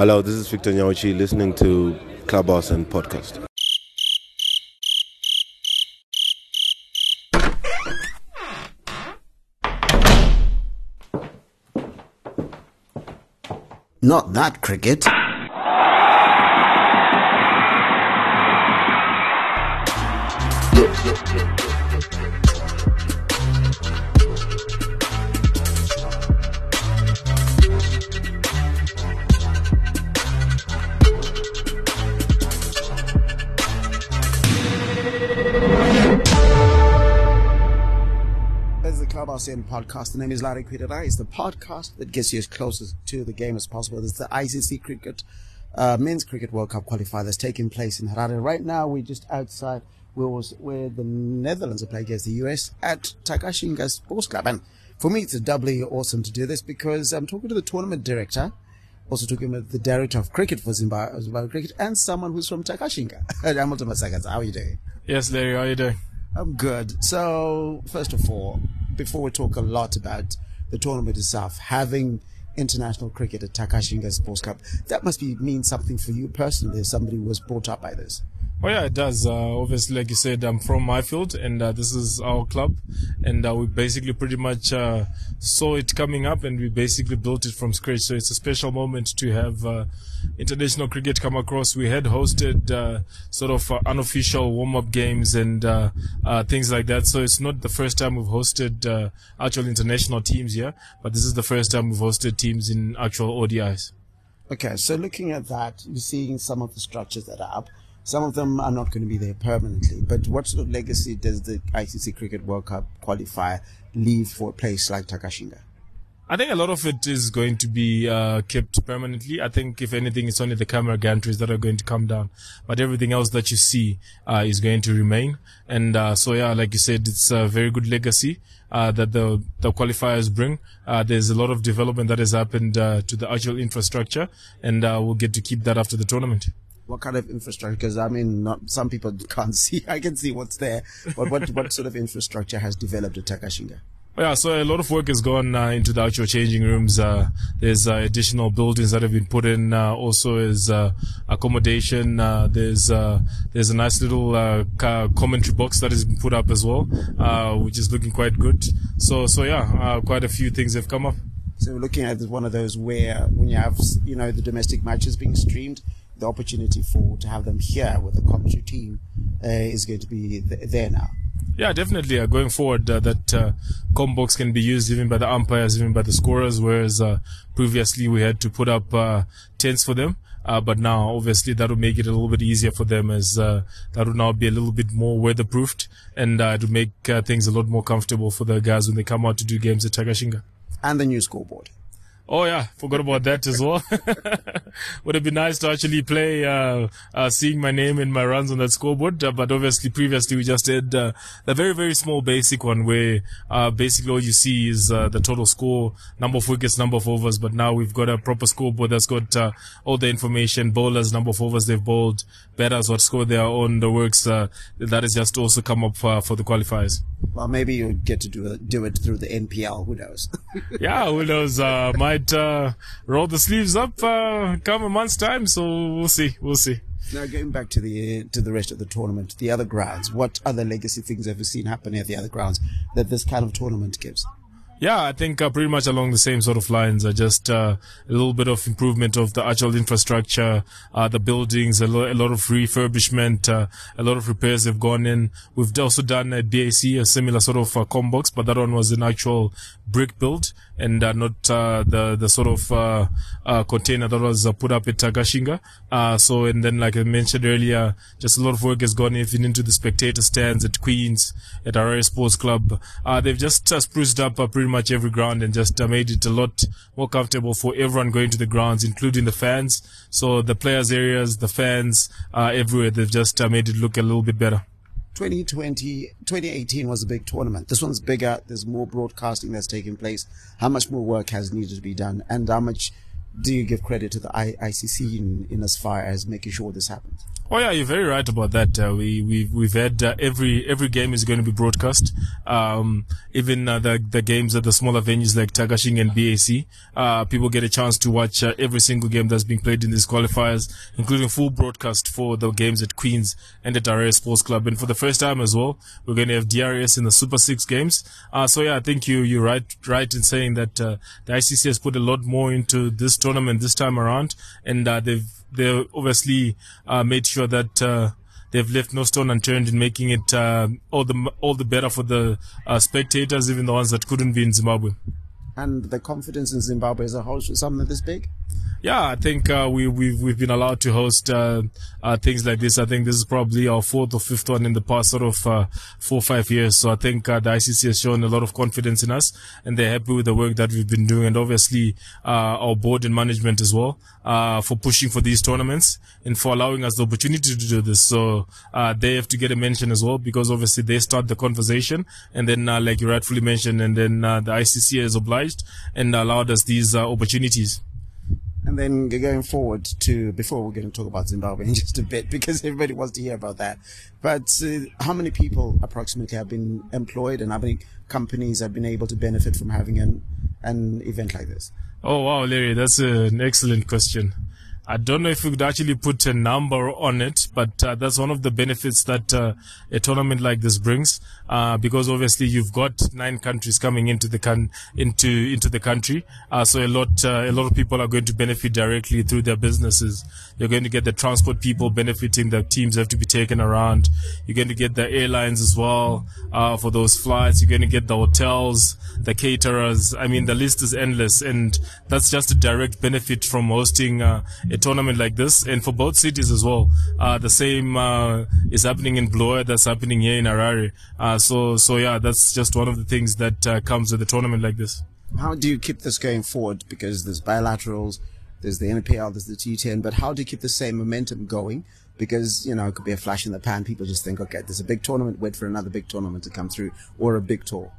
Hello, this is Victor Nyauchi listening to Clubhouse and Podcast. Not that cricket. This is the Clubhouse In podcast. The name is Larry Kwirirayi. It's the podcast that gets you as close as to the game as possible. It's the ICC Cricket uh, Men's Cricket World Cup qualifier that's taking place in Harare. Right now, we're just outside where, was, where the Netherlands are playing against the US at Takashinga Sports Club. And for me, it's doubly awesome to do this because I'm talking to the tournament director, also talking with the director of cricket for Zimbabwe, Zimbabwe Cricket, and someone who's from Takashinga. Hamilton Masakadza, how are you doing? Yes, Larry, how are you doing? I'm good. So, first of all, before we talk a lot about the tournament itself, having international cricket at Takashinga Sports Club, that must be mean something for you personally, as somebody who was brought up by this. Oh yeah, it does. Uh, obviously, like you said, I'm from Highfield, and uh, this is our club, and uh, we basically pretty much uh, saw it coming up, and we basically built it from scratch. So it's a special moment to have uh, international cricket come across. We had hosted uh, sort of unofficial warm-up games and things like that. So it's not the first time we've hosted actual international teams here, but this is the first time we've hosted teams in actual ODIs. Okay, so looking at that, you're seeing some of the structures that are up. Some of them are not going to be there permanently. But what sort of legacy does the ICC Cricket World Cup qualifier leave for a place like Takashinga? I think a lot of it is going to be uh, kept permanently. I think, if anything, it's only the camera gantries that are going to come down, but everything else that you see uh, is going to remain. And uh, so, yeah, like you said, it's a very good legacy uh, that the the qualifiers bring. Uh, there's a lot of development that has happened uh, to the actual infrastructure, and we'll get to keep that after the tournament. What kind of infrastructure? Because I mean, not some people can't see. I can see what's there, but what what sort of infrastructure has developed at Takashinga? Yeah, so a lot of work has gone uh, into the actual changing rooms. Uh, there's uh, additional buildings that have been put in. Uh, also, is uh, accommodation. Uh, there's uh, there's a nice little uh, commentary box that has been put up as well, uh, which is looking quite good. So so yeah, uh, quite a few things have come up. So we're looking at one of those where when you have you know the domestic matches being streamed, the opportunity for to have them here with the commentary team uh, is going to be th- there now. Yeah, definitely. Uh, going forward, uh, that uh, com box can be used even by the umpires, even by the scorers, whereas uh, previously we had to put up uh, tents for them. Uh, but now, obviously, that will make it a little bit easier for them as uh, that will now be a little bit more weatherproofed and uh, to make uh, things a lot more comfortable for the guys when they come out to do games at Takashinga. And the new scoreboard. Oh yeah, forgot about that as well. Would have been nice to actually play, uh, uh, seeing my name and my runs on that scoreboard. Uh, but obviously, previously we just did uh, the very very small basic one where uh, basically all you see is uh, the total score, number of wickets, number of overs. But now we've got a proper scoreboard that's got uh, all the information: bowlers, number of overs they've bowled, batters, what score they are on, the works. That has just also come up for the qualifiers. Well, maybe you get to do it, do it through the NPL. Who knows? yeah, who knows? Uh, might uh, roll the sleeves up uh, come a month's time. So we'll see. We'll see. now, going back to the to the rest of the tournament, the other grounds. What other legacy things have you seen happen at the other grounds that this kind of tournament gives? Yeah, I think uh, pretty much along the same sort of lines. Uh, just uh, a little bit of improvement of the actual infrastructure, uh, the buildings, a, lo- a lot of refurbishment, uh, a lot of repairs have gone in. We've also done at BAC a similar sort of uh, com box, but that one was an actual brick build and uh, not uh, the the sort of uh, uh, container that was uh, put up at Takashinga. Uh, so and then, like I mentioned earlier, just a lot of work has gone even into the spectator stands at Queens, at Harare Sports Club. Uh, they've just uh, spruced up uh, pretty much every ground and just uh, made it a lot more comfortable for everyone going to the grounds, including the fans. So the players' areas, the fans, uh, everywhere, they've just uh, made it look a little bit better. 2020, 2018 was a big tournament. This one's bigger. There's more broadcasting that's taking place. How much more work has needed to be done? And how much do you give credit to the ICC in, in as far as making sure this happens? Oh yeah, you're very right about that. Uh, we we've we've had uh, every every game is going to be broadcast. Um, even uh, the the games at the smaller venues like Takashinga and BAC, uh, people get a chance to watch uh, every single game that's being played in these qualifiers, including full broadcast for the games at Queens and at RS Sports Club. And for the first time as well, we're going to have DRS in the Super Six games. Uh, so yeah, I think you you're right right in saying that the ICC has put a lot more into this tournament this time around, and they've they obviously uh, made sure that uh, they've left no stone unturned in making it uh, all the all the better for the uh, spectators, even the ones that couldn't be in Zimbabwe. And the confidence in Zimbabwe as a whole for something this big. Yeah, I think uh, we, we've we've been allowed to host uh, uh, things like this. I think this is probably our fourth or fifth one in the past sort of uh, four or five years. So I think uh, the ICC has shown a lot of confidence in us, and they're happy with the work that we've been doing, and obviously uh, our board and management as well for pushing for these tournaments and for allowing us the opportunity to do this. So they have to get a mention as well because obviously they start the conversation, and then like you rightfully mentioned, and then the ICC is obliged and allowed us these opportunities. And then going forward to, before we're going to talk about Zimbabwe in just a bit, because everybody wants to hear about that. But uh, how many people approximately have been employed and how many companies have been able to benefit from having an, an event like this? Oh, wow, Larry, that's an excellent question. I don't know if we could actually put a number on it, but uh, that's one of the benefits that uh, a tournament like this brings, uh, because obviously you've got nine countries coming into the into into the country, uh, so a lot uh, a lot of people are going to benefit directly through their businesses. You're going to get the transport people benefiting. The teams have to be taken around. You're going to get the airlines as well uh, for those flights. You're going to get the hotels, the caterers. I mean, the list is endless, and that's just a direct benefit from hosting a tournament like this. And for both cities as well, uh, the same uh, is happening in Bulawayo, that's happening here in Harare. Uh, so, so yeah, that's just one of the things that uh, comes with a tournament like this. How do you keep this going forward? Because there's bilaterals, there's the NPL, there's the T10, but how do you keep the same momentum going? Because, you know, it could be a flash in the pan. People just think, okay, there's a big tournament, wait for another big tournament to come through or a big tour.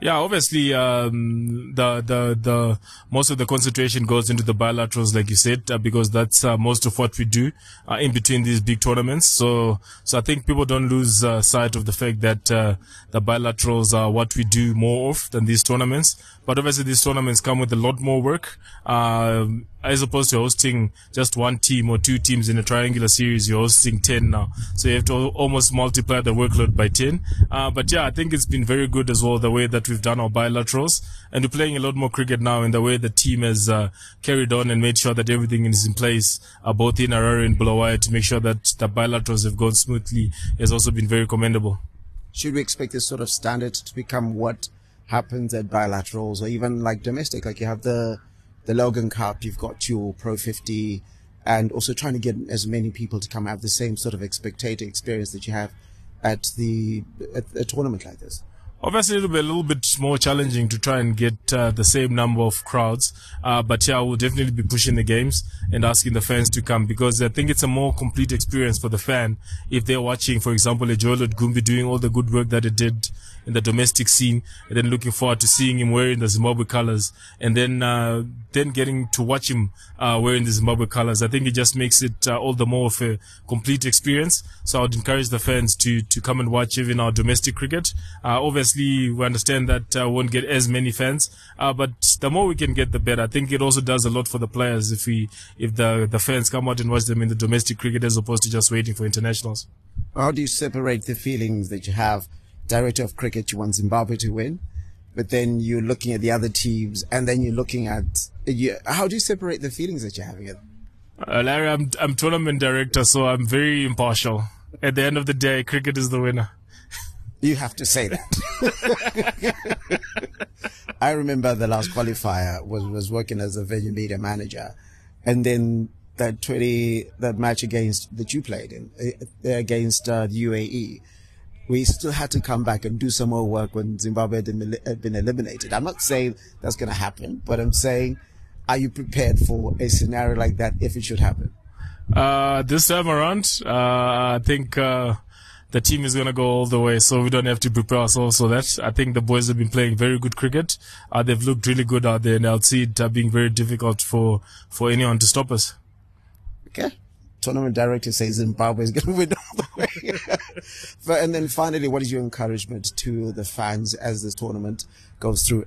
Yeah, obviously, um, the, the, the, most of the concentration goes into the bilaterals, like you said, uh, because that's, uh, most of what we do, uh, in between these big tournaments. So, so I think people don't lose, uh, sight of the fact that, uh, the bilaterals are what we do more of than these tournaments. But obviously these tournaments come with a lot more work. Um, as opposed to hosting just one team or two teams in a triangular series, you're hosting 10 now. So you have to almost multiply the workload by 10. Uh, but yeah, I think it's been very good as well, the way that we've done our bilaterals. And we're playing a lot more cricket now in the way the team has uh, carried on and made sure that everything is in place, uh, both in Harare and Bulawayo to make sure that the bilaterals have gone smoothly has also been very commendable. Should we expect this sort of standard to become what happens at bilaterals or even like domestic? Like you have the the Logan Cup, you've got your Pro 50, and also trying to get as many people to come have the same sort of spectator experience that you have at the at a tournament like this. Obviously, it'll be a little bit more challenging to try and get uh, the same number of crowds. Uh, but yeah, we'll definitely be pushing the games and asking the fans to come because I think it's a more complete experience for the fan if they're watching, for example, a Joylord Gumbie doing all the good work that he did in the domestic scene and then looking forward to seeing him wearing the Zimbabwe colors and then, uh, then getting to watch him, uh, wearing the Zimbabwe colors. I think it just makes it uh, all the more of a complete experience. So I'd encourage the fans to, to come and watch even our domestic cricket. Uh, obviously we understand that uh, won't get as many fans, uh, but the more we can get, the better. I think it also does a lot for the players if we, if the, the fans come out and watch them in the domestic cricket as opposed to just waiting for internationals. How do you separate the feelings that you have director of cricket, you want Zimbabwe to win, but then you're looking at the other teams, and then you're looking at you, how do you separate the feelings that you're having? Uh, Larry, I'm I'm tournament director, so I'm very impartial. At the end of the day, cricket is the winner. You have to say that. I remember the last qualifier was was working as a venue media manager, and then that twenty that match against that you played in uh, against uh, the UAE we still had to come back and do some more work when Zimbabwe had been eliminated. I'm not saying that's going to happen, but I'm saying, are you prepared for a scenario like that if it should happen? Uh, this time around, uh, I think, uh, the team is going to go all the way, so we don't have to prepare ourselves for that. I think the boys have been playing very good cricket. Uh, they've looked really good out there, and I'll see it uh, being very difficult for, for anyone to stop us. Okay. tournament director says Zimbabwe is going to win all the way. but, and then finally, what is your encouragement to the fans as this tournament goes through?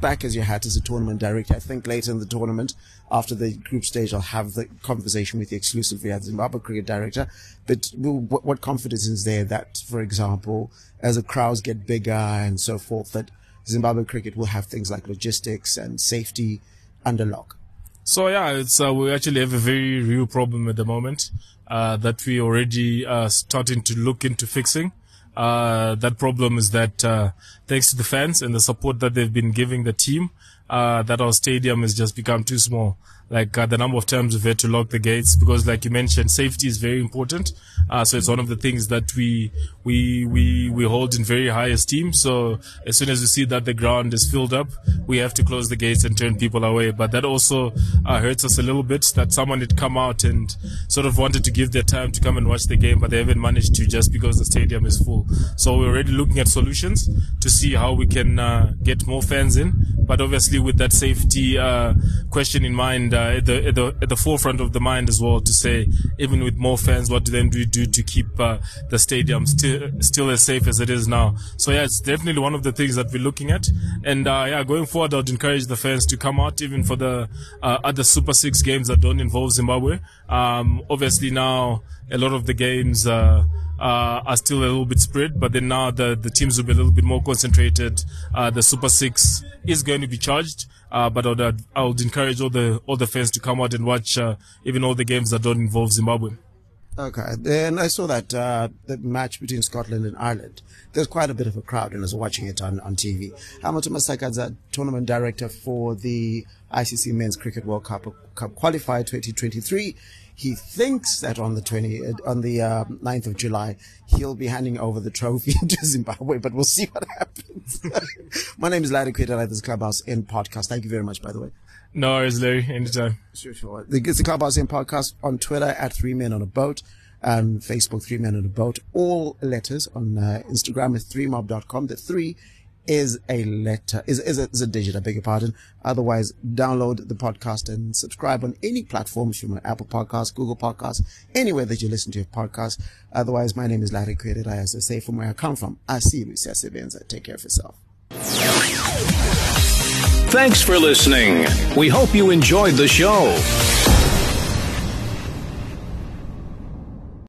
Back as your hat as a tournament director, I think later in the tournament, after the group stage, I'll have the conversation with you exclusively as Zimbabwe cricket director. But what, confidence is there that, for example, as the crowds get bigger and so forth, that Zimbabwe cricket will have things like logistics and safety under lock? So yeah, it's uh, we actually have a very real problem at the moment uh, that we already uh, starting to look into fixing. Uh, that problem is that uh, thanks to the fans and the support that they've been giving the team, uh, that our stadium has just become too small. Like uh, the number of times we've had to lock the gates because, like you mentioned, safety is very important. Uh, so it's one of the things that we we we we hold in very high esteem. So as soon as we see that the ground is filled up, we have to close the gates and turn people away. But that also uh, hurts us a little bit that someone had come out and sort of wanted to give their time to come and watch the game, but they haven't managed to just because the stadium is full. So we're already looking at solutions to see how we can uh, get more fans in. But obviously, with that safety uh, question in mind, uh, at, the, at, the, at the forefront of the mind as well, to say even with more fans, what then do we do to keep uh, the stadium still still as safe as it is now? So yeah, it's definitely one of the things that we're looking at. And uh, yeah, going forward, I'd encourage the fans to come out even for the uh, other Super Six games that don't involve Zimbabwe. Um, obviously now a lot of the games. Uh, uh, are still a little bit spread, but then now the, the teams will be a little bit more concentrated. Uh, the Super Six is going to be charged, uh, but I would, I would encourage all the all the fans to come out and watch uh, even all the games that don't involve Zimbabwe. Okay, then I saw that uh, the match between Scotland and Ireland. There's quite a bit of a crowd, and I was watching it on, on TV. Hamilton Masakadza, tournament director for the ICC Men's Cricket World Cup, Cup Qualifier 2023. He thinks that on the 20, on the uh, 9th of July, he'll be handing over the trophy to Zimbabwe, but we'll see what happens. My name is Larry Kwirirayi at this Clubhouse in podcast. Thank you very much, by the way. No worries, Larry. Anytime. Sure, sure. The, it's the Clubhouse in podcast on Twitter at Three Men on a Boat and Facebook Three Men on a Boat. All letters on uh, Instagram is threemob.com. The three is a letter, is, is, a, is a digit, I beg your pardon. Otherwise, download the podcast and subscribe on any platform, from Apple Podcasts, Google Podcasts, anywhere that you listen to your podcast. Otherwise, my name is Larry Kwirirayi. I, As I say, from where I come from, I see you, Benza. Take care of yourself. Thanks for listening. We hope you enjoyed the show.